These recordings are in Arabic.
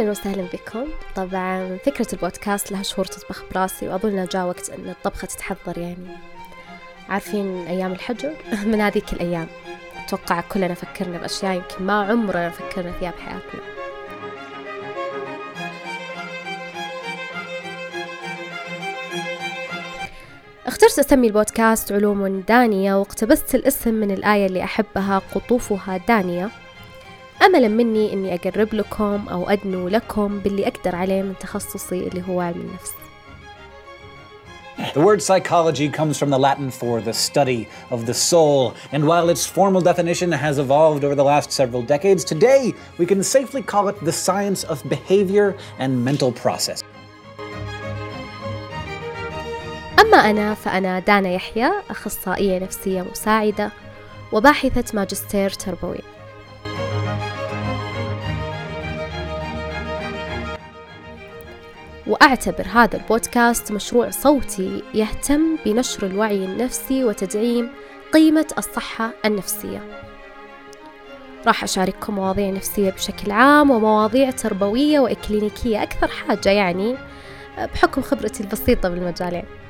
وسهلا بكم. طبعا فكرة البودكاست لها شهور تطبخ براسي وأظن جاء وقت أن الطبخة تتحضر يعني. عارفين أيام الحجر؟ من هذيك الأيام. أتوقع كلنا فكرنا بأشياء يمكن ما عمرنا فكرنا فيها بحياتنا. اخترت أسمي البودكاست علوم دانية واقتبست الاسم من الآية اللي أحبها قطوفها دانية. أملا مني أني أقرب لكم أو أدنو لكم باللي أقدر عليه من تخصصي اللي هو علم النفس The word psychology comes from the Latin for the study of the soul, and while its formal definition has evolved over the last several decades, today we can safely call it the science of behavior and mental process. أما أنا فأنا دانا يحيى أخصائية نفسية مساعدة وباحثة ماجستير تربوي وأعتبر هذا البودكاست مشروع صوتي يهتم بنشر الوعي النفسي وتدعيم قيمة الصحة النفسية راح أشارككم مواضيع نفسية بشكل عام ومواضيع تربوية وإكلينيكية أكثر حاجة يعني بحكم خبرتي البسيطة بالمجال يعني.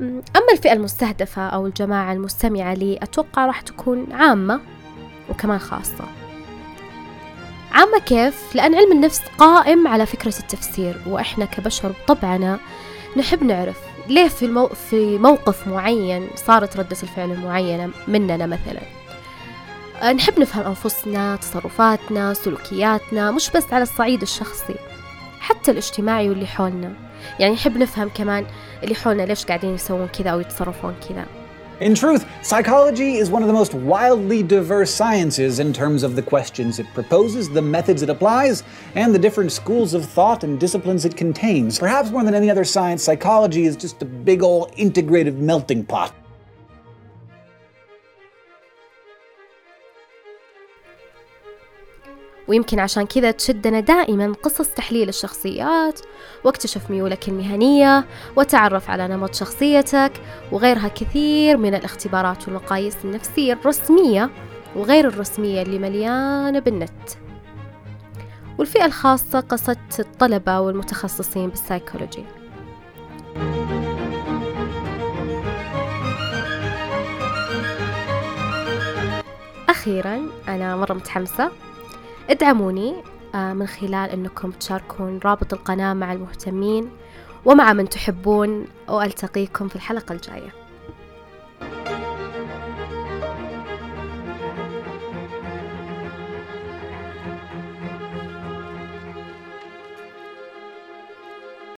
أما الفئة المستهدفة أو الجماعة المستمعة لي أتوقع راح تكون عامة وكمان خاصة. عامة كيف؟ لأن علم النفس قائم على فكرة التفسير وإحنا كبشر بطبعنا نحب نعرف ليه في, المو... في موقف معين صارت ردة الفعل المعينة مننا مثلا. نحب نفهم أنفسنا تصرفاتنا سلوكياتنا مش بس على الصعيد الشخصي حتى الاجتماعي واللي حولنا. يعني نحب نفهم كمان اللي حولنا ليش قاعدين يسوون كذا أو يتصرفون كذا In truth, psychology is one of the most wildly diverse sciences in terms of the questions it proposes, the methods it applies, and the different schools of thought and disciplines it contains. Perhaps more than any other science, psychology is just a big old integrated melting pot. ويمكن عشان كذا تشدنا دائما قصص تحليل الشخصيات واكتشف ميولك المهنية وتعرف على نمط شخصيتك وغيرها كثير من الاختبارات والمقاييس النفسية الرسمية وغير الرسمية اللي مليانة بالنت. والفئة الخاصة قصدت الطلبة والمتخصصين بالسايكولوجي. أخيرا أنا مرة متحمسة. ادعموني آه، من خلال أنكم تشاركون رابط القناة مع المهتمين ومع من تحبون وألتقيكم في الحلقة الجاية.